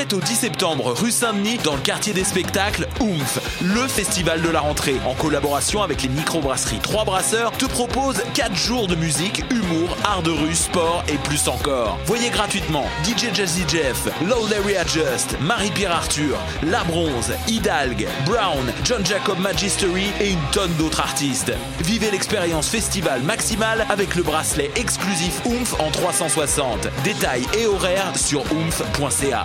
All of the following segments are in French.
7 au 10 septembre, rue Saint-Denis, dans le quartier des spectacles, Oomph, le festival de la rentrée, en collaboration avec les microbrasseries Trois Brasseurs, te propose 4 jours de musique, humour, art de rue, sport et plus encore. Voyez gratuitement DJ Jazzy Jeff, Low Larry Adjust, Marie-Pierre Arthur, La Bronze, Hidalg, Brown, John Jacob Magistery et une tonne d'autres artistes. Vivez l'expérience festival maximale avec le bracelet exclusif Oomph en 360. Détails et horaires sur oomph.ca.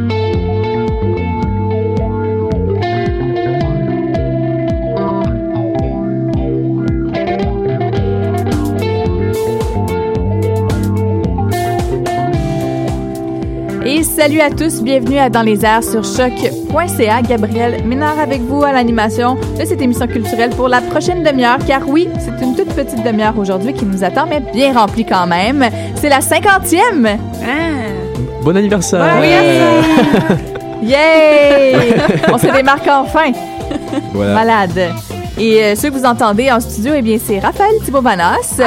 Salut à tous, bienvenue à Dans les airs sur choc.ca. Gabriel Ménard avec vous à l'animation de cette émission culturelle pour la prochaine demi-heure, car oui, c'est une toute petite demi-heure aujourd'hui qui nous attend, mais bien remplie quand même. C'est la cinquantième! Bon anniversaire! Oui! Yay! On se démarque enfin! Voilà. Malade! Et euh, ceux que vous entendez en studio, eh bien, c'est Raphaël Thibault-Vanas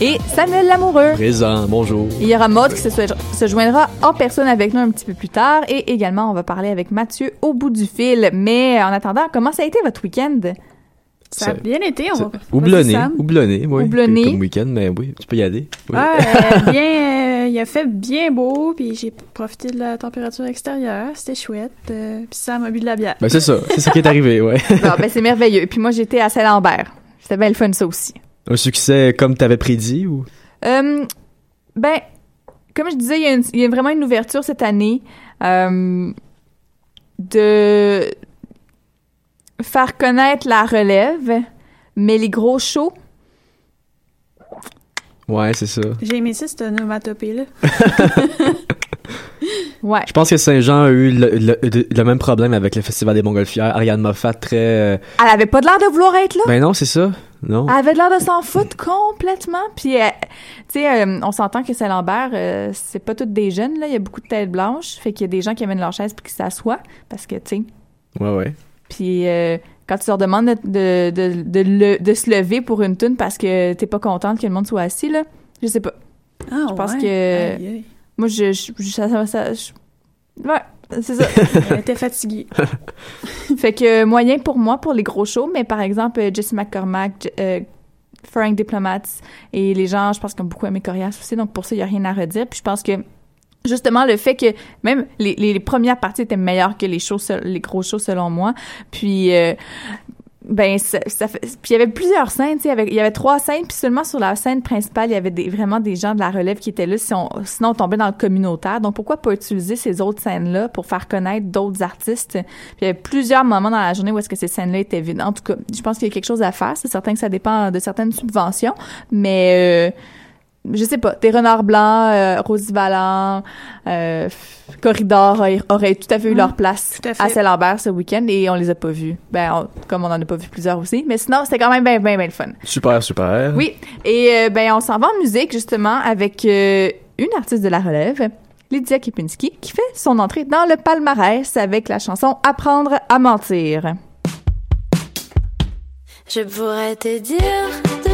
et Samuel Lamoureux. Présent, bonjour. Il y aura Maud qui se, joindra en personne avec nous un petit peu plus tard. Et également, on va parler avec Mathieu au bout du fil. Mais en attendant, comment ça a été votre week-end? Ça a bien été, on va. Houblonné, houblonné, oui. Houblonné. Comme week-end, mais oui, tu peux y aller. Oui. Ouais, euh, bien, euh, il a fait bien beau, puis j'ai profité de la température extérieure, c'était chouette, euh, puis ça m'a bu de la bière. Ben c'est ça, c'est ça qui est arrivé, ouais. Bon, ben, c'est merveilleux. Puis moi, j'étais à Saint-Lambert. C'était bien le fun, ça aussi. Un succès comme t'avais prédit ou? Euh, ben, comme je disais, il y, a une- il y a vraiment une ouverture cette année euh, de faire connaître la relève, mais les gros shows, Ouais, c'est ça. J'ai aimé ça, cette onomatopée-là. ouais. Je pense que Saint-Jean a eu le, le- le- le même problème avec le Festival des Montgolfières. Ariane Moffat, très... euh, Elle avait pas de l'air de vouloir être là? Ben non, c'est ça. Non. Elle avait l'air de s'en foutre complètement. Puis, euh, tu sais, euh, on s'entend que Saint-Lambert, euh, c'est pas toutes des jeunes, là. Il y a beaucoup de têtes blanches. Fait qu'il y a des gens qui amènent leur chaise puis qui s'assoient. Parce que, tu sais, Ouais, ouais. Puis euh, quand tu leur demandes de, de, de, de le- de se lever pour une tune parce que t'es pas contente que le monde soit assis, là, je sais pas. Ah, Je pense ouais. que- Aïe, aïe. Moi, je... je, ça, ça- ça- je- ouais, c'est ça. Elle était fatiguée. fait que moyen pour moi pour les gros shows, mais par exemple, euh, Jesse McCormack, euh, Frank Diplomats et les gens, je pense qu'ils ont beaucoup aimé Corias aussi, donc pour ça, il y a rien à redire. Puis je pense que justement le fait que même les, les, les premières parties étaient meilleures que les shows les gros shows selon moi puis euh, ben ça, ça fait puis il y avait plusieurs scènes tu sais il y avait trois scènes puis seulement sur la scène principale il y avait des, vraiment des gens de la relève qui étaient là si on- sinon on tombait dans le communautaire. Donc pourquoi pas utiliser ces autres scènes là pour faire connaître d'autres artistes? Puis il y avait plusieurs moments dans la journée où est-ce que ces scènes là étaient vides. En tout cas je pense qu'il y a quelque chose à faire. C'est certain que ça dépend de certaines subventions mais euh, je sais pas, des renards blancs, euh, euh, Corridor auraient, tout à fait eu Mhm, leur place à à Saint-Lambert ce week-end et on les a pas vus. Ben, on- comme on en a pas vu plusieurs aussi. Mais sinon, c'était quand même bien, bien, bien le fun. Super, super. Oui. Et euh, ben, on s'en va en musique, justement, avec euh, une artiste de la relève, Lydia Kipinski, qui fait son entrée dans le palmarès avec la chanson Apprendre à mentir. Je pourrais te dire de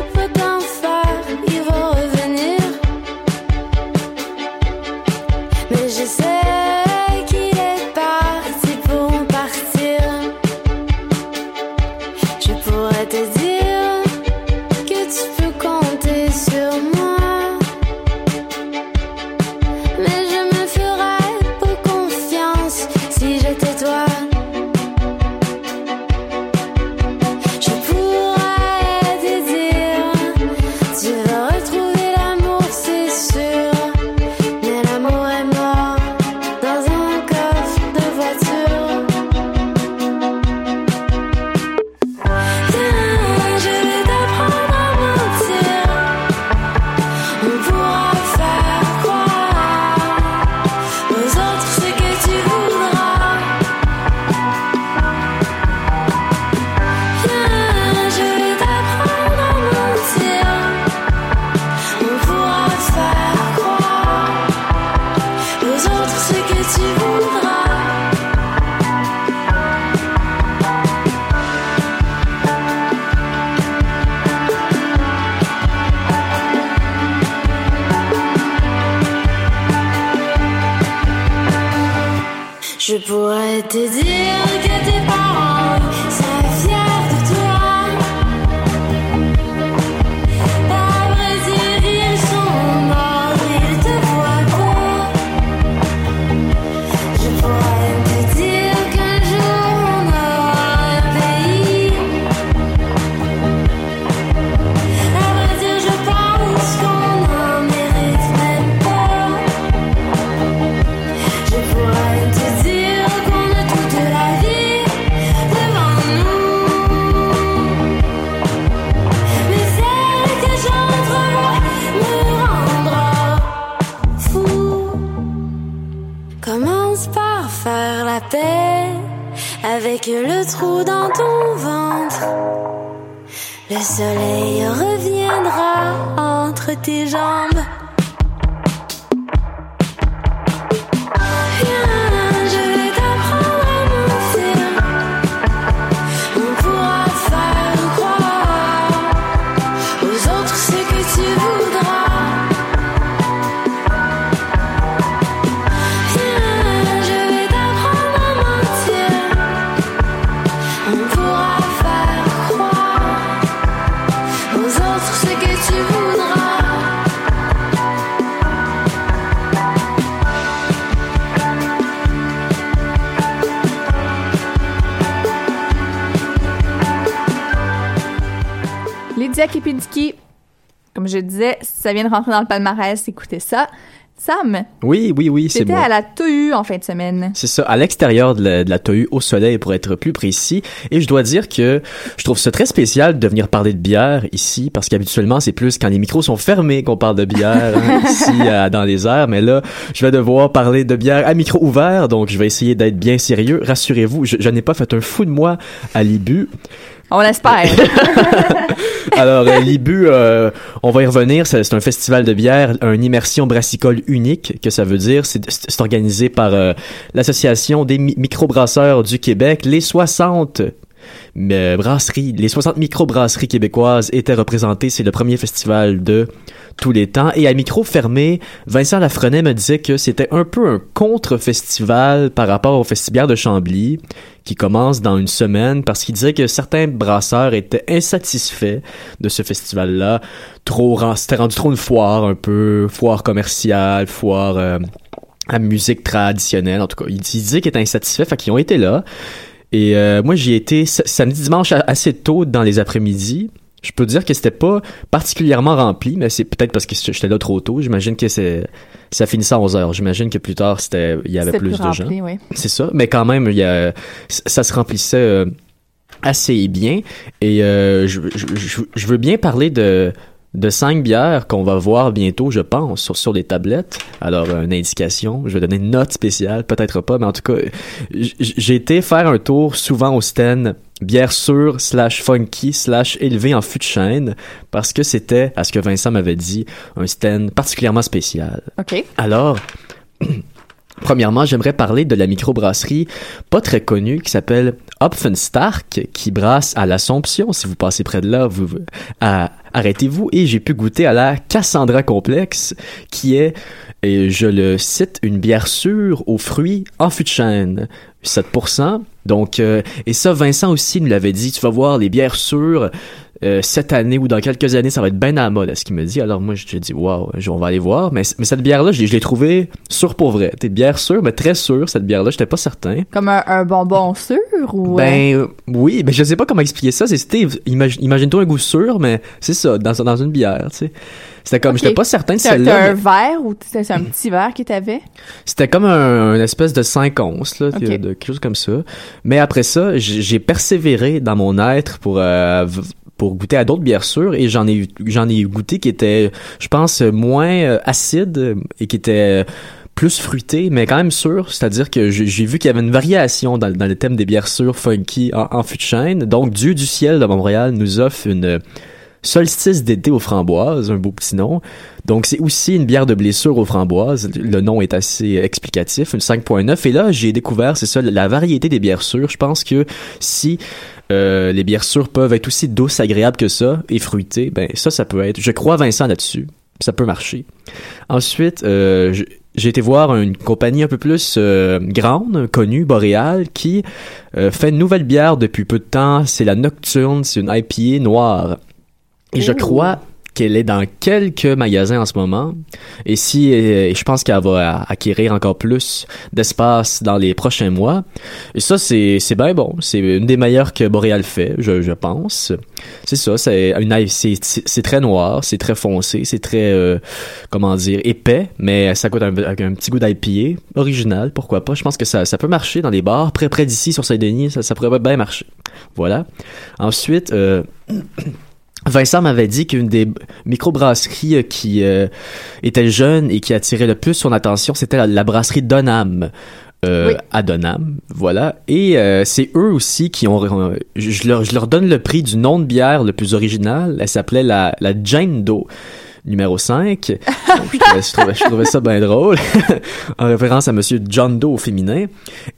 ça vient de rentrer dans le palmarès, écoutez ça. Sam, Oui, oui, oui, c'est c'était moi. à la TU en fin de semaine. C'est ça, à l'extérieur de la, de la TOU, au soleil pour être plus précis. Et je dois dire que je trouve ça très spécial de venir parler de bière ici, parce qu'habituellement, c'est plus quand les micros sont fermés qu'on parle de bière hein, ici dans les airs. Mais là, je vais devoir parler de bière à micro ouvert, donc je vais essayer d'être bien sérieux. Rassurez-vous, je, je n'ai pas fait un fou de moi à l'IBU. On l'espère. Alors, euh, l'IBU, euh, on va y revenir, c'est un festival de bière, une immersion brassicole unique, que ça veut dire. C'est organisé par euh, l'Association des mi- microbrasseurs du Québec. Les 60 euh, brasseries, les 60 microbrasseries québécoises étaient représentées. C'est le premier festival de tous les temps. Et à micro fermé, Vincent Lafrenet me disait que c'était un peu un contre-festival par rapport au festival de Chambly qui commence dans une semaine parce qu'il disait que certains brasseurs étaient insatisfaits de ce festival-là. Trop, c'était rendu trop une foire, un peu foire commerciale, foire euh, à musique traditionnelle. En tout cas, il, disait qu'ils étaient insatisfaits, fait qu'ils ont été là. Et euh, moi, j'y sa- samedi, dimanche assez tôt dans les après-midi. Je peux dire que c'était pas particulièrement rempli, mais c'est peut-être parce que j'étais là trop tôt. J'imagine que c'est ça finissait à 11 heures. J'imagine que plus tard, c'était il y avait plus, plus de gens. rempli, oui. C'est ça, mais quand même, il y a, ça se remplissait euh, assez bien. Et euh, je, je, je, je veux bien parler de, de cinq bières qu'on va voir bientôt, je pense, sur, sur les tablettes. Alors, euh, une indication, je vais donner une note spéciale, peut-être pas, mais en tout cas, j'ai été faire un tour souvent au stand bière sûre slash funky slash élevé en fût de chêne parce que c'était, à ce que Vincent m'avait dit, un stand particulièrement spécial. OK. Alors, premièrement, j'aimerais parler de la microbrasserie pas très connue qui s'appelle Hopfenstark, qui brasse à l'Assomption. Si vous passez près de là, vous, à- arrêtez-vous. Et j'ai pu goûter à la Cassandra Complexe, qui est, et je le cite, une bière sûre aux fruits en fût de chêne. 7%. Donc, euh, et ça, Vincent aussi nous l'avait dit. Tu vas voir les bières sûres euh, cette année ou dans quelques années, ça va être bien à la mode, à ce qu'il me dit. Alors moi, j'ai dit, waouh, on va aller voir. Mais, cette bière-là, je l'ai- je trouvée sûre pour vrai. T'es bière sûre, mais très sûre, cette bière-là. J'étais pas certain. Comme un bonbon sûr? Ou... euh, Ben euh, oui, ben je sais pas comment expliquer ça. C'est Steve. imagi- Imagine-toi un goût sûr, mais c'est ça, dans, dans une bière, tu sais. C'était comme, Ok. j'étais pas certain de celle-là. un mais verre ou c'est c'est un petit verre que t'avais? C'était comme un, un espèce de 5 onces, là, de, quelque chose comme ça. Mais après ça, j'ai persévéré dans mon être pour euh, pour goûter à d'autres bières sûres et j'en ai j'en ai goûté qui étaient, je pense, moins acides et qui étaient plus fruité, mais quand même sûr. C'est-à-dire que j'ai vu qu'il y avait une variation dans, dans le thème des bières sûres funky en, en. Donc, Dieu du ciel de Montréal nous offre une solstice d'été aux framboises, un beau petit nom. Donc, c'est aussi une bière de blessure aux framboises. Le nom est assez explicatif, une 5.9. Et là, j'ai découvert, c'est ça, la variété des bières sûres. Je pense que si euh, les bières sûres peuvent être aussi douces, agréables que ça, et fruitées, ben ça, ça peut être. Je crois Vincent là-dessus. Ça peut marcher. Ensuite, euh, j'ai été voir une compagnie un peu plus euh, grande, connue, Boréal, qui euh, fait une nouvelle bière depuis peu de temps. C'est la Nocturne, c'est une IPA noire. Et je crois qu'elle est dans quelques magasins en ce moment. Et si, et je pense qu'elle va acquérir encore plus d'espace dans les prochains mois. Et ça, c'est, c'est bien bon. C'est une des meilleures que Boréal fait, je, je pense. C'est ça, c'est une, c'est c'est très noir, c'est très foncé, c'est très, euh, comment dire, épais, mais ça coûte un, avec un petit goût d'IPA, original, pourquoi pas. Je pense que ça, ça peut marcher dans les bars, près, près d'ici, sur Saint-Denis, ça, ça pourrait bien marcher. Voilà. Ensuite, euh, Vincent m'avait dit qu'une des microbrasseries euh, qui euh, était jeune et qui attirait le plus son attention, c'était la, la brasserie Donham. Euh, Oui. à Donham, voilà. Et euh, c'est eux aussi qui ont... je, je leur, je leur donne le prix du nom de bière le plus original. Elle s'appelait la, la Jane Doe numéro 5. je, je trouvais, je trouvais ça bien drôle, en référence à Monsieur John Doe au féminin. Et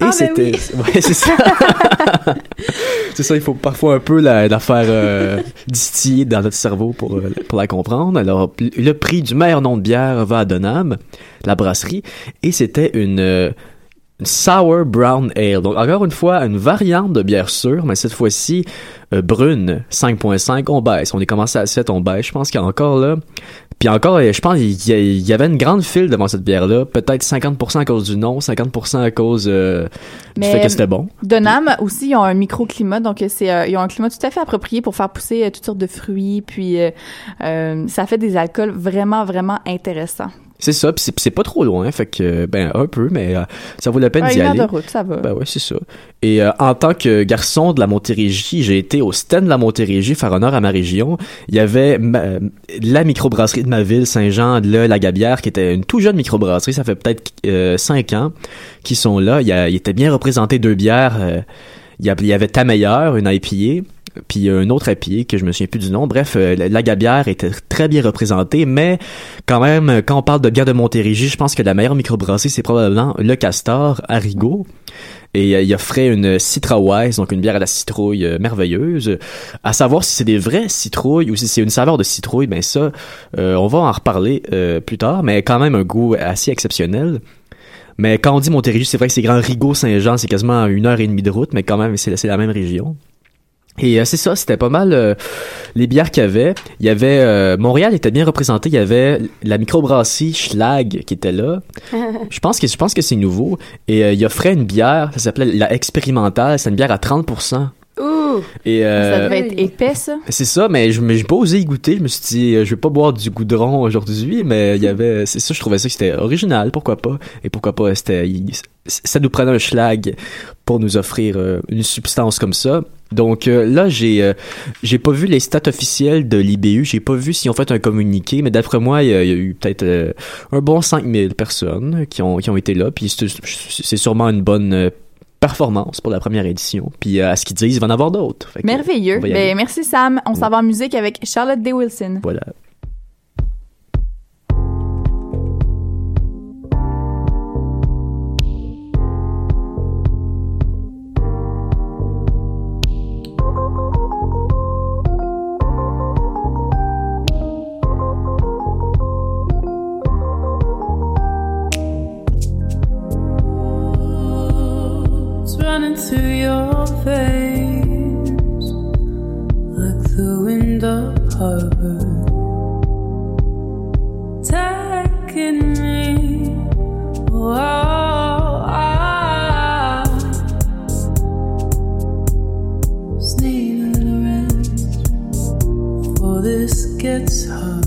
Ah, ben c'était... Ouais, c'est ça. c'est ça, il faut parfois un peu la, la faire euh, distiller dans notre cerveau pour, euh, pour la comprendre. Alors, le prix du meilleur nom de bière va à Donham, la brasserie, et c'était une... euh, Sour Brown Ale. Donc, encore une fois, une variante de bière sûre, mais cette fois-ci, euh, brune, 5.5, on baisse. On est commencé à 7, on baisse. Je pense qu'il y a encore là. Puis encore, euh, je pense qu'il y, avait une grande file devant cette bière-là. Peut-être 50% à cause du nom, 50% à cause euh, du fait que c'était bon. Donham aussi, ils ont un microclimat, donc euh, c'est euh, ils ont un climat tout à fait approprié pour faire pousser euh, toutes sortes de fruits, puis euh, euh, ça fait des alcools vraiment vraiment intéressants. C'est ça, puis c'est- pas trop loin, fait que, ben, un peu, mais euh, ça vaut la peine d'y aller. de route, ça va. Ben ouais, c'est ça. Et euh, en tant que garçon de la Montérégie, j'ai été au stand de la Montérégie faire honneur à ma région. Il y avait ma- euh, la microbrasserie de ma ville, Saint-Jean, de la Gabière, qui était une tout jeune microbrasserie, ça fait peut-être euh, cinq ans, qui sont là. Il, y a, il était bien représenté deux bières. euh, il, y a- il y avait ta meilleure, une IPA, puis un autre IPA que je me souviens plus du nom. Bref, euh, la, Gabière était très bien représentée, mais quand même, euh, quand on parle de bière de Montérégie, je pense que la meilleure microbrasserie, c'est probablement le Castor à Rigaud. Et euh, il offrait une Citra Wise, donc une bière à la citrouille euh, merveilleuse. À savoir si c'est des vraies citrouilles ou si c'est une saveur de citrouille, ben ça, euh, on va en reparler euh, plus tard, mais quand même un goût assez exceptionnel. Mais quand on dit Montérégie, c'est vrai que c'est Grand Rigaud Saint-Jean, c'est quasiment une heure et demie de route, mais quand même, c'est la même région. Et euh, c'est ça, c'était pas mal euh, les bières qu'il y avait. Il y avait euh, Montréal était bien représenté. Il y avait la microbrasserie Schlag qui était là. je pense que je pense que c'est nouveau. Et euh, il offrait une bière, ça s'appelait la expérimentale. C'est une bière à 30%. Ouh! Et ça devait être épais, ça. c'est ça, mais je n'ai pas osé y goûter. Je me suis dit, euh, je vais pas boire du goudron aujourd'hui, mais il y avait, c'est ça, je trouvais ça que c'était original, pourquoi pas. Et pourquoi pas, c'était, ça nous prenait un schlag pour nous offrir euh, une substance comme ça. Donc euh, là, j'ai euh, j'ai pas vu les stats officielles de l'IBU, j'ai pas vu s'ils ont fait un communiqué, mais d'après moi, il y a, il y a eu peut-être euh, un bon 5000 personnes qui ont, qui ont été là, puis c'est sûrement une bonne performance pour la première édition. Puis à ce qu'ils disent, il va en avoir d'autres. Merveilleux. Ben, merci Sam. On s'en va en musique avec Charlotte Day Wilson. Voilà. Veins like the wind of harbor, taking me. Oh, just need a rest, this gets harder.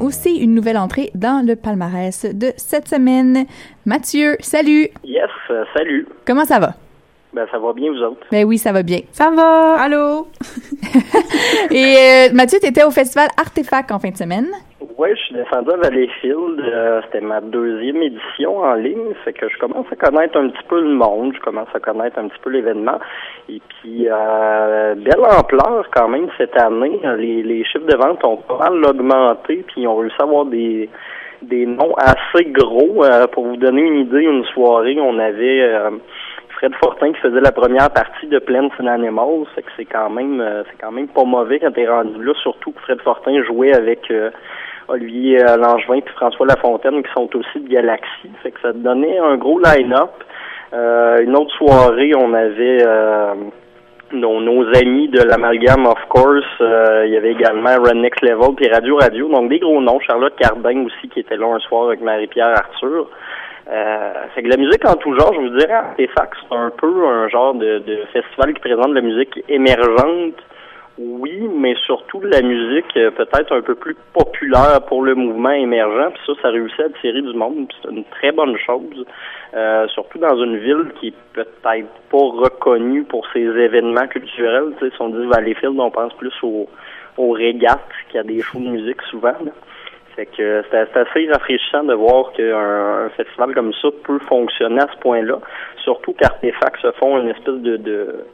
Aussi une nouvelle entrée dans le palmarès de cette semaine. Mathieu, salut! Yes, euh, salut. Comment ça va? Ben, ça va bien, vous autres? Ben oui, ça va bien. Ça va? Allô? Et euh, Mathieu, t'étais au festival Artefact en fin de semaine. Je suis descendu à Valleyfield. euh, C'était ma deuxième édition en ligne. Fait que je commence à connaître un petit peu le monde. Je commence à connaître un petit peu l'événement. Et puis, euh, belle ampleur quand même cette année. Les, chiffres de vente ont pas mal augmenté. Puis, ils ont réussi à avoir des, des noms assez gros. Euh, pour vous donner une idée, une soirée, on avait... euh, Fred Fortin qui faisait la première partie de Plants and Animals, fait que c'est quand même euh, c'est quand même pas mauvais quand t'es rendu là, surtout que Fred Fortin jouait avec Olivier euh, Langevin et François Lafontaine qui sont aussi de Galaxy, fait que ça donnait un gros line-up. Euh, une autre soirée, on avait euh, nos, nos amis de l'amalgame, of course. Euh, il y avait également Run Next Level puis Radio Radio, donc des gros noms. Charlotte Cardin aussi qui était là un soir avec Marie-Pierre Arthur. Euh, c'est que la musique en tout genre, je vous dirais, Artefact, c'est un peu un genre de, de festival qui présente de la musique émergente, oui, mais surtout de la musique euh, peut-être un peu plus populaire pour le mouvement émergent, puis ça, ça réussit à attirer du monde, c'est une très bonne chose, euh, surtout dans une ville qui est peut-être pas reconnue pour ses événements culturels, tu sais, si on dit Valleyfield, on pense plus aux, aux régates, qui a des shows de musique souvent, là. Fait que c'est c'est assez rafraîchissant de voir qu'un un festival comme ça peut fonctionner à ce point-là. Surtout qu'Artefact se font une espèce de, de,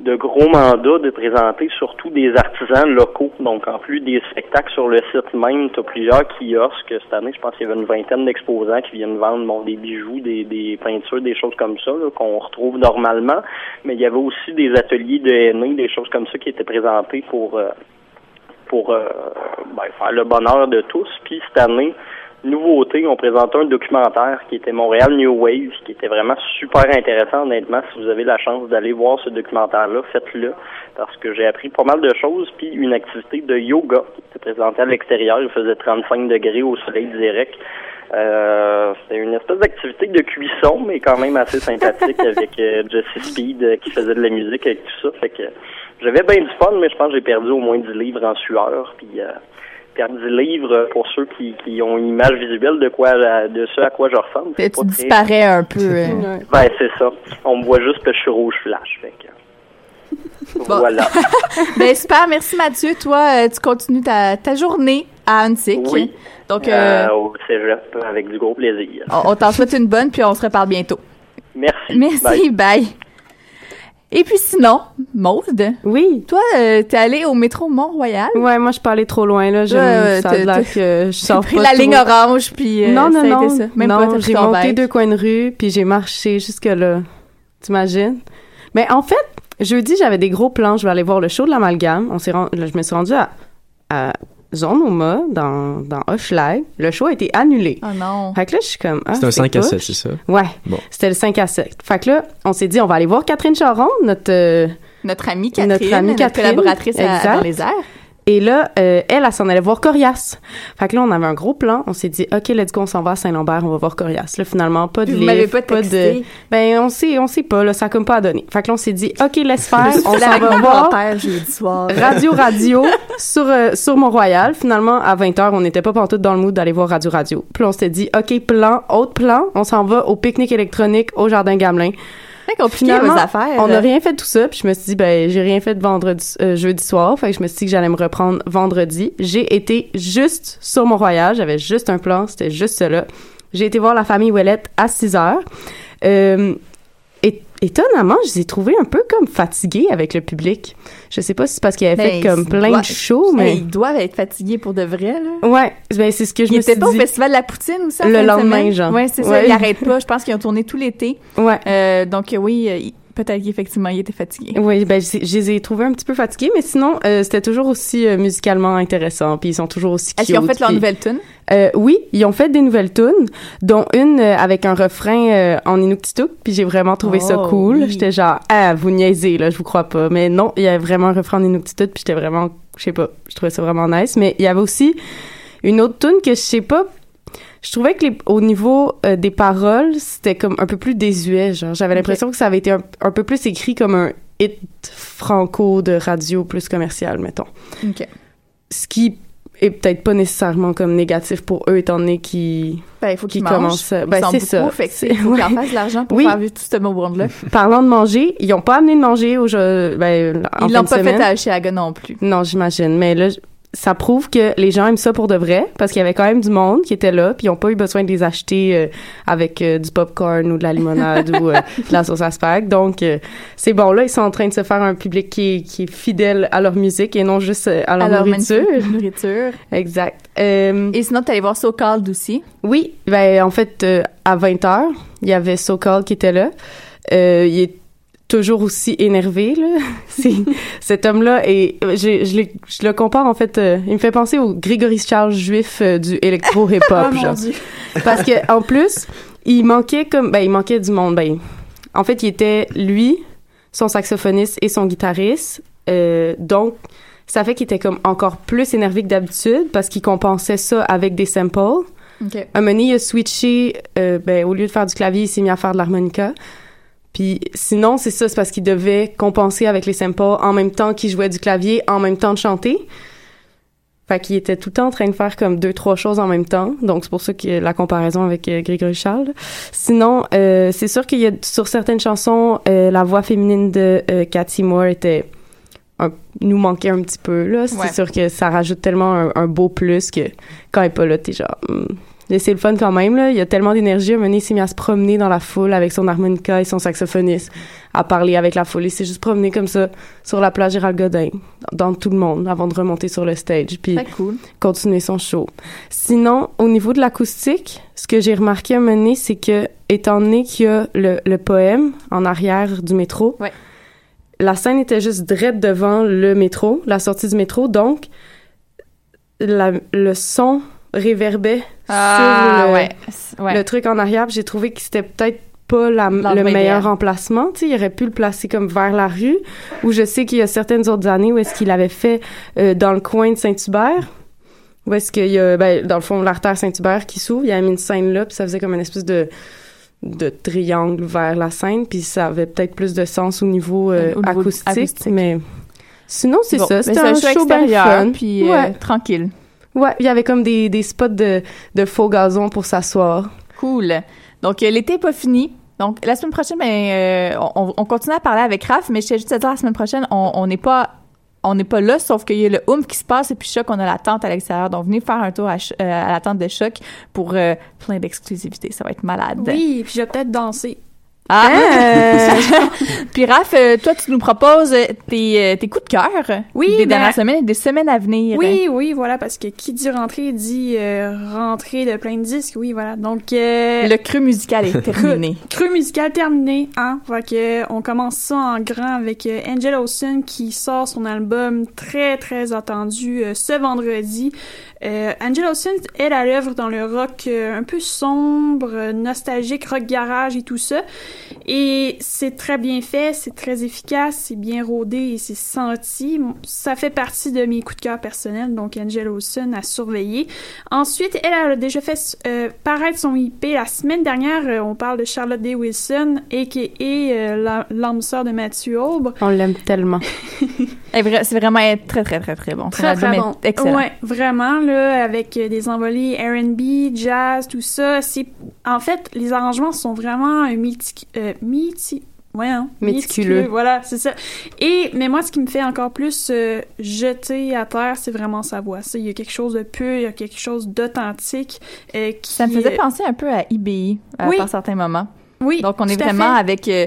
de gros mandat de présenter surtout des artisans locaux. Donc en plus des spectacles sur le site même, tu as plusieurs kiosques. Cette année, je pense qu'il y avait une vingtaine d'exposants qui viennent vendre bon, des bijoux, des, des peintures, des choses comme ça qu'on retrouve normalement. Mais il y avait aussi des ateliers de aînés, des choses comme ça qui étaient présentées pour euh, pour euh, ben, faire le bonheur de tous. Puis cette année, nouveauté, on présentait un documentaire qui était Montréal New Wave, qui était vraiment super intéressant, honnêtement. Si vous avez la chance d'aller voir ce documentaire-là, faites-le, parce que j'ai appris pas mal de choses. Puis une activité de yoga qui était présentée à l'extérieur, il faisait 35 degrés au soleil direct. Euh, c'était une espèce d'activité de cuisson, mais quand même assez sympathique avec euh, Jesse Speed euh, qui faisait de la musique avec tout ça. Fait que j'avais bien du fun, mais je pense que j'ai perdu au moins 10 livres en sueur. Puis perdre 10 livres euh, pour ceux qui, qui ont une image visuelle de quoi de ce à quoi je ressemble. Tu très- disparais un peu. euh. Ben c'est ça. On me voit juste que je suis rouge flash. Fait que... Voilà. ben super, merci Mathieu. Toi, euh, tu continues ta, ta journée à Huntsic. Oui. Donc, euh, Euh, au cégep avec du gros plaisir. on, on t'en souhaite une bonne, puis on se reparle bientôt. Merci. Merci, bye. Et puis sinon, Maude, Oui. toi, euh, t'es allé au métro Mont-Royal? Ouais, moi, je parlais trop loin, là. Je, ça a l'air que je sors pris pas la ligne orange, puis euh, non, non, ça a non. été ça. Même non, j'ai monté deux coins de rue, puis j'ai marché jusque-là. T'imagines? Mais en fait, jeudi, j'avais des gros plans. Je vais aller voir le show de l'amalgame. On s'est ren- là, je me suis rendue à, à Zonoma, dans, dans Hochelag. Le show a été annulé. Oh non. Fait que là, je suis comme... Ah, C'est un 5 à poche. 7, c'est ça? Ouais, Bon. c'était le 5 à 7. Fait que là, on s'est dit, on va aller voir Catherine Charon, notre... euh, Notre amie Catherine, Notre amie Catherine, collaboratrice à- dans les airs. Et là, euh, elle, elle s'en allait voir Corias. Fait que là, on avait un gros plan. On s'est dit, OK, let's go, on s'en va à Saint-Lambert, on va voir Corias. Là, finalement, pas de livre, pas texté. de... Ben, on sait, on sait pas, là, ça a comme pas à donner. Fait que là, on s'est dit, OK, laisse faire, on s'en va voir soir. Radio Radio sur, euh, sur Mont-Royal. Finalement, à 20h, on n'était pas pantoute dans le mood d'aller voir Radio Radio. Puis on s'est dit, OK, plan, autre plan, on s'en va au pique-nique électronique au Jardin Gamelin. Fait compliqué Finalement, vos affaires. On n'a rien fait de tout ça, puis je me suis dit, ben, j'ai rien fait de vendredi, euh, jeudi soir, fait que je me suis dit que j'allais me reprendre vendredi. J'ai été juste sur Mont-Royal, j'avais juste un plan, c'était juste cela. J'ai été voir la famille Ouellette à 6 heures. Euh, étonnamment, je les ai trouvés un peu comme fatigués avec le public. Je sais pas si c'est parce qu'ils avaient Ben, fait comme plein de shows, mais... Ils doivent être fatigués pour de vrai, là. Ouais, ben, c'est ce que je Ils me suis étaient pas au. Festival de la Poutine aussi en Le lendemain, semaine? genre. Ouais, c'est ça. Ils arrêtent pas. Je pense qu'ils ont tourné tout l'été. Ouais. Euh, donc, oui, euh, peut-être qu'effectivement, ils étaient fatigués. Oui, ben, je, je les ai trouvés un petit peu fatigués, mais sinon, euh, c'était toujours aussi euh, musicalement intéressant, puis ils sont toujours aussi Est-ce qu'ils ont fait leur nouvelle tune? Euh, oui, ils ont fait des nouvelles tunes, dont une avec un refrain en Inuktitut, puis j'ai vraiment trouvé ça Oh, cool. oui. J'étais genre, ah, vous niaisez, là, je vous crois pas. Mais non, il y avait vraiment un refrain en Inuktitut, puis j'étais vraiment, je sais pas, je trouvais ça vraiment nice. Mais il y avait aussi une autre tune que je sais pas, je trouvais que les, au niveau euh, des paroles, c'était comme un peu plus désuet, genre. J'avais l'impression que ça avait été un, un peu plus écrit comme un hit franco de radio plus commercial, mettons OK. ce qui est peut-être pas nécessairement comme négatif pour eux étant donné qu'ils Ben, il faut Qui qu'ils mangent. commence, euh, ben, c'est ça. Fait que C'est- c'est- il faut ouais. qu'ils en fassent de l'argent pour Oui. faire vivre tout ce beau monde-là. parlant de manger ils ont pas amené de manger au jeu ben en Ils l'ont pas semaine. fait à Chiaga non plus. non j'imagine mais là ça prouve que les gens aiment ça pour de vrai parce qu'il y avait quand même du monde qui était là puis ils ont pas eu besoin de les acheter euh, avec euh, du popcorn ou de la limonade ou euh, de la sauce à spag donc euh, c'est bon là ils sont en train de se faire un public qui est, qui est fidèle à leur musique et non juste euh, à leur Alors, nourriture magnifique nourriture. exact Euh, Et sinon, t'es allé voir So Called aussi? Oui, ben en fait, euh, à 20h, il y avait SoCal qui était là. Euh, il est toujours aussi énervé, là. Cet homme-là, et je, je, l'ai- je le compare, en fait, euh, il me fait penser au Grégory Charles juif euh, du électro-hip-hop, genre. Parce que en plus, il manquait comme... Ben, il manquait du monde. Ben, en fait, il était, lui, son saxophoniste et son guitariste. Euh, donc, ça fait qu'il était comme encore plus énervé que d'habitude parce qu'il compensait ça avec des samples. OK. Un moment donné, il a switché, ben, au lieu de faire du clavier, il s'est mis à faire de l'harmonica. Puis sinon, c'est ça, c'est parce qu'il devait compenser avec les samples en même temps qu'il jouait du clavier, en même temps de chanter. Fait qu'il était tout le temps en train de faire comme deux, trois choses en même temps. Donc, c'est pour ça que la comparaison avec euh, Grégory Charles. Sinon, euh, c'est sûr qu'il y a sur certaines chansons, euh, la voix féminine de euh, Cathy Moore était un- nous manquait un petit peu là. C'est Ouais. sûr que ça rajoute tellement un, un beau plus que quand elle est pas là, t'es genre. hmm. Mais c'est le fun quand même là. Il y a tellement d'énergie. Donné, il s'est mis à se promener dans la foule avec son harmonica et son saxophoniste, à parler avec la foule. Il s'est juste promené comme ça sur la plage Gérald Godin, dans, tout le monde, avant de remonter sur le stage. Puis Très cool. continuer son show. Sinon, au niveau de l'acoustique, ce que j'ai remarqué à donné, c'est que, étant donné qu'il y a le, le poème en arrière du métro, Ouais. la scène était juste drette devant le métro, la sortie du métro, donc la- le son réverbait Ah, sur le, ouais. C'est- ouais. le truc en arrière. J'ai trouvé que c'était peut-être pas la- le meilleur emplacement. Il aurait pu le placer comme vers la rue, où je sais qu'il y a certaines autres années où est-ce qu'il avait fait euh, dans le coin de Saint-Hubert, où est-ce qu'il y a, ben, dans le fond, l'artère Saint-Hubert qui s'ouvre. Il avait mis une scène là, puis ça faisait comme une espèce de de triangle vers la scène, puis ça avait peut-être plus de sens au niveau, euh, Au niveau acoustique, acoustique. mais Sinon, c'est Bon, ça. mais C'était c'est un show extérieur, fun. puis euh, ouais. tranquille. Ouais, il y avait comme des, des spots de, de faux gazon pour s'asseoir. Cool. Donc, euh, l'été n'est pas fini. Donc, la semaine prochaine, ben, euh, on, on continue à parler avec Raph, mais je tiens juste à dire, la semaine prochaine, on on n'est pas on n'est pas là, sauf qu'il y a le OOM qui se passe et puis Choc, on a la tente à l'extérieur. Donc, venez faire un tour à, euh, à la tente de Choc pour euh, plein d'exclusivités. Ça va être malade. Oui, puis je vais peut-être danser. Ah! Puis Raph, euh, toi, tu nous proposes euh, tes, euh, tes coups de cœur Oui, des ben- dernières semaines et des semaines à venir. Oui, oui, voilà, parce que qui dit rentrée dit euh, rentrée de plein de disques. Oui, voilà. Donc, euh, Le cru musical est terminé. Cru musical terminé, hein. Fait que, on commence ça en grand avec Angel Olsen qui sort son album très très attendu ce vendredi. Angel Olsen, elle a l'œuvre dans le rock un peu sombre, nostalgique, rock garage et tout ça. Et c'est très bien fait, c'est très efficace, c'est bien rodé et c'est senti. Ça fait partie de mes coups de cœur personnels, donc Angel Olsen à surveiller. Ensuite, elle a déjà fait euh, paraître son IP la semaine dernière. euh, on parle de Charlotte Day Wilson, a.k.a. euh, l'âme sœur de Matthew Aube. On l'aime tellement. C'est vraiment très, très, très, très bon. Très, très bon. excellent. Ouais, vraiment, là, avec euh, des envolées R&B, jazz, tout ça. C'est, en fait, les arrangements sont vraiment mythi- euh, Méticuleux. Voilà, c'est ça. Et, mais moi, ce qui me fait encore plus euh, jeter à terre, c'est vraiment sa voix. Ça, il y a quelque chose de pur, il y a quelque chose d'authentique. euh, qui, Ça me faisait penser un peu à IBI à Oui. par certains moments. Oui, Donc, on est vraiment avec... euh,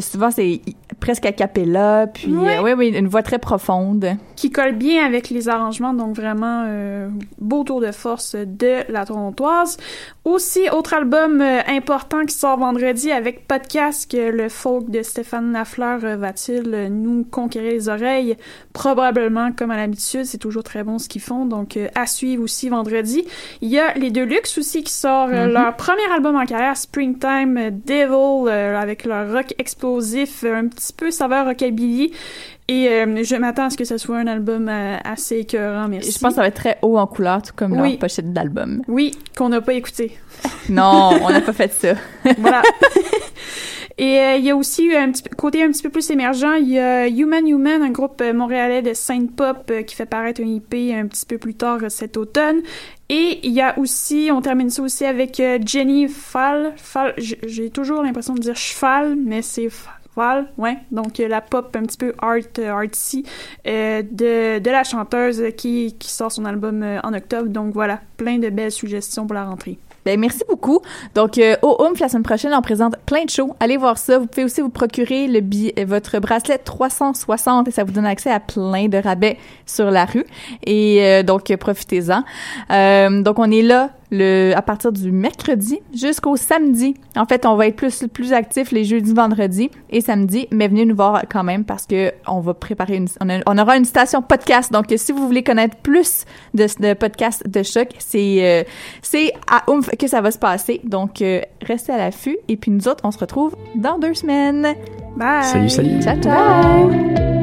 souvent, c'est presque a cappella, puis... Ouais. euh, oui, oui, une voix très profonde. qui colle bien avec les arrangements, donc vraiment euh, beau tour de force de la Torontoise. Aussi, autre album euh, important qui sort vendredi avec Podcast, que le folk de Stéphane Lafleur euh, va-t-il nous conquérir les oreilles? Probablement, comme à l'habitude, c'est toujours très bon ce qu'ils font, donc à suivre aussi vendredi. Il y a les Deluxe aussi qui sort Mhm. leur premier album en carrière, Springtime Devil, euh, avec leur rock explosif, euh, un petit peu saveur rockabilly. Et euh, je m'attends à ce que ce soit un album euh, assez écœurant, merci. Je pense que ça va être très haut en couleur, tout comme Oui. leur pochette d'album. Oui, qu'on n'a pas écouté. Non, on n'a pas fait ça. Voilà. Et euh, il y a aussi un petit côté un petit peu plus émergent, il y a Human Human, un groupe euh, montréalais de synth pop euh, qui fait paraître un IP un petit peu plus tard cet automne. Et il y a aussi, on termine ça aussi avec Jenny Fall. J'ai toujours l'impression de dire cheval, mais c'est Fall, ouais. Donc la pop un petit peu art, artsy de, la chanteuse qui, sort son album en octobre. Donc voilà, plein de belles suggestions pour la rentrée. Ben, merci beaucoup. Donc, euh, au OOMF, la semaine prochaine, on présente plein de shows. Allez voir ça. Vous pouvez aussi vous procurer le billet- votre bracelet 360 et ça vous donne accès à plein de rabais sur la rue. Et euh, donc, euh, profitez-en. Euh, donc, on est là le, à partir du mercredi jusqu'au samedi. En fait, on va être plus, plus actifs les jeudis, vendredis et samedi, mais venez nous voir quand même parce que on va préparer une, on, a- on aura une station podcast. Donc, si vous voulez connaître plus de, de podcasts de choc, c'est, euh, c'est à Oomph que ça va se passer. Donc, euh, restez à l'affût. Et puis, nous autres, on se retrouve dans deux semaines. Bye! Salut, salut. Ciao, ciao!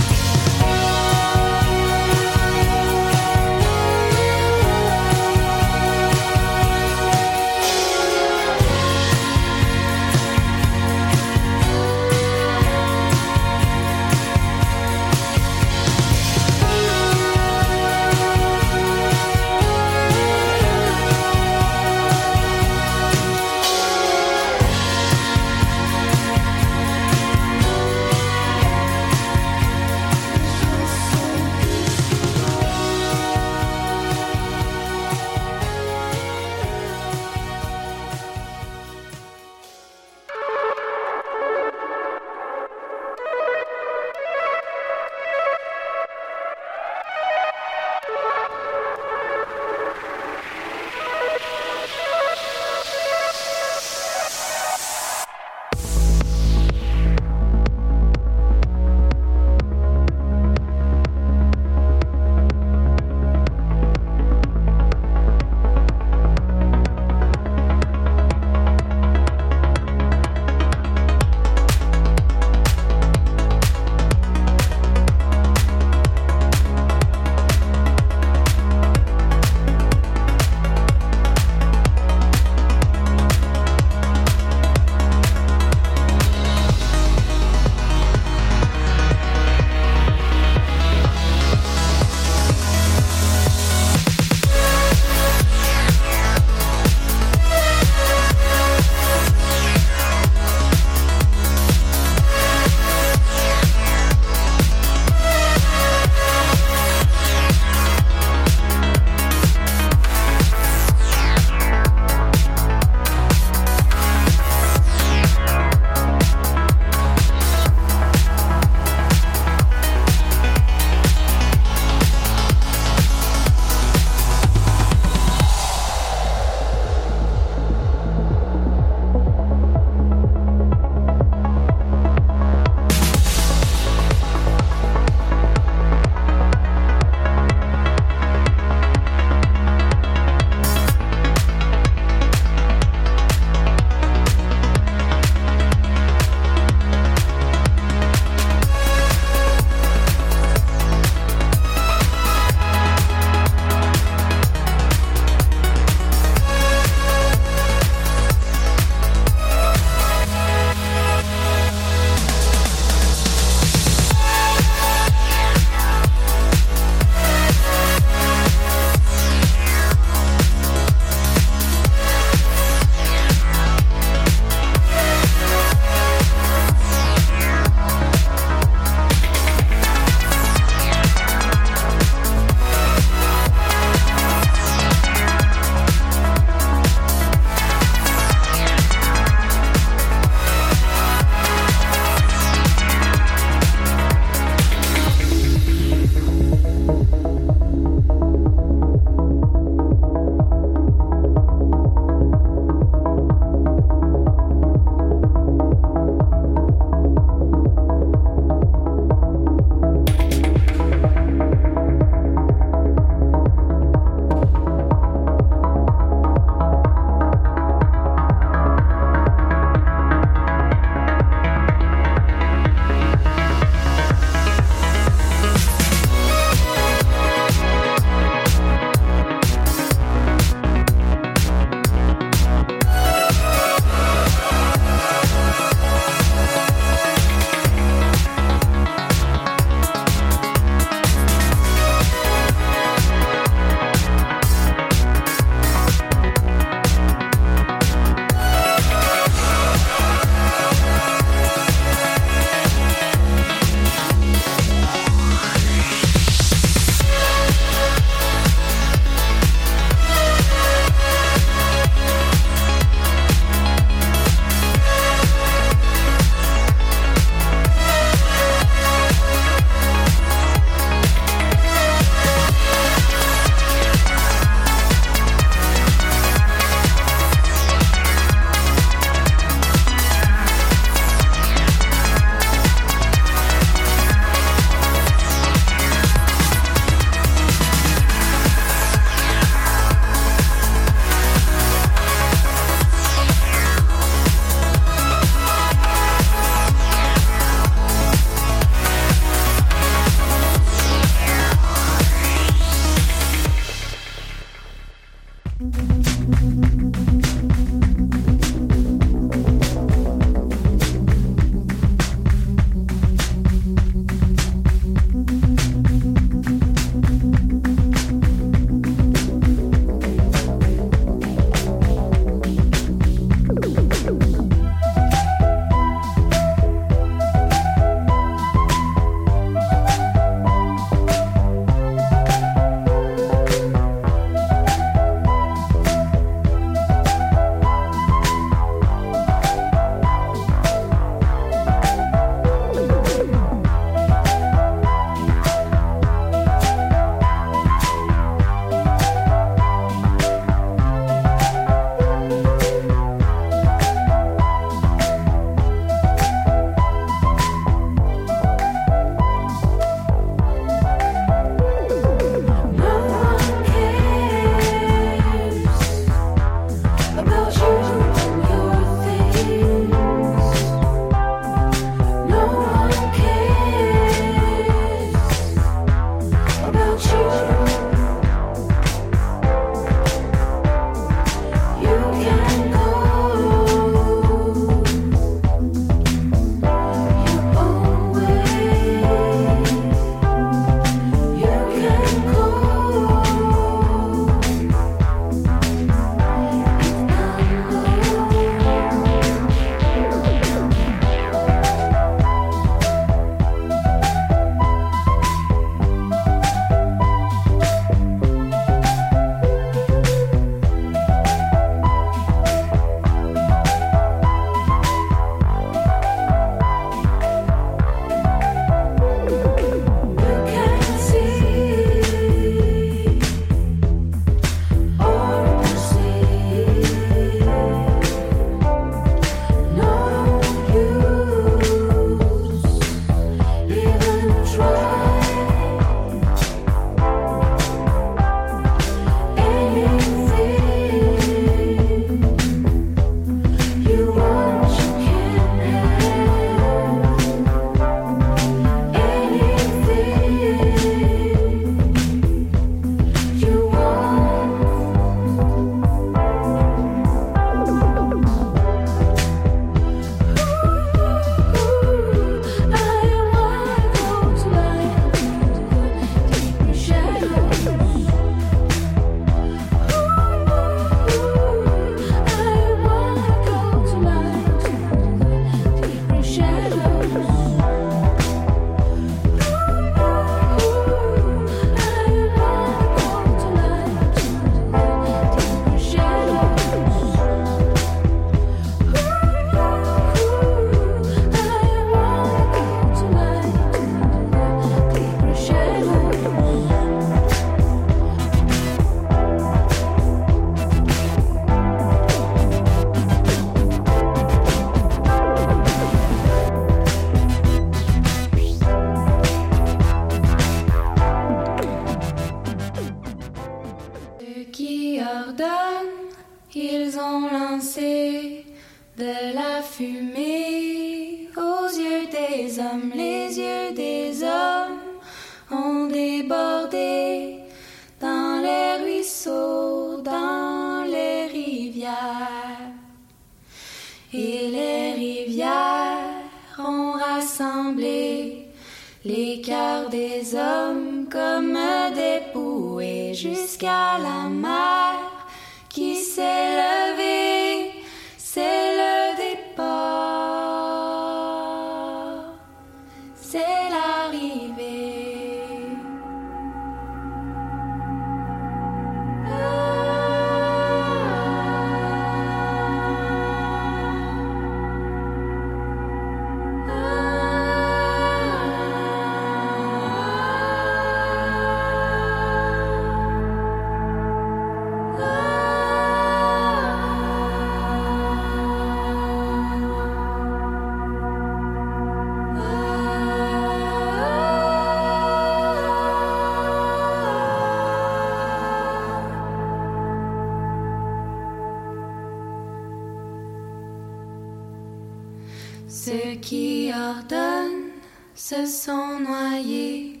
se sont noyés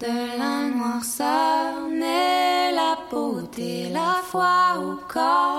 de la noirceur, mais la beauté, la foi au corps.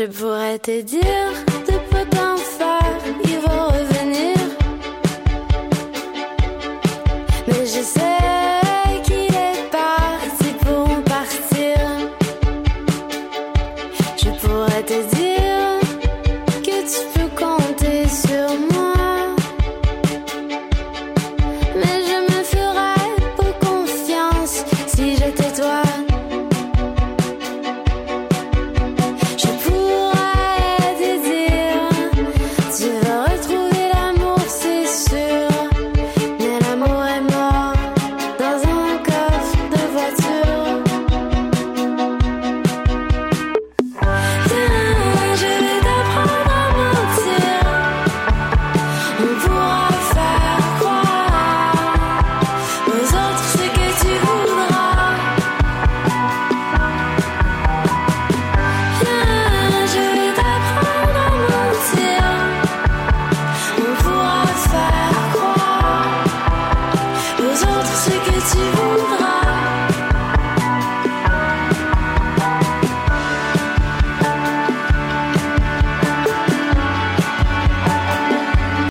Je pourrais te dire de peu t'en il vaut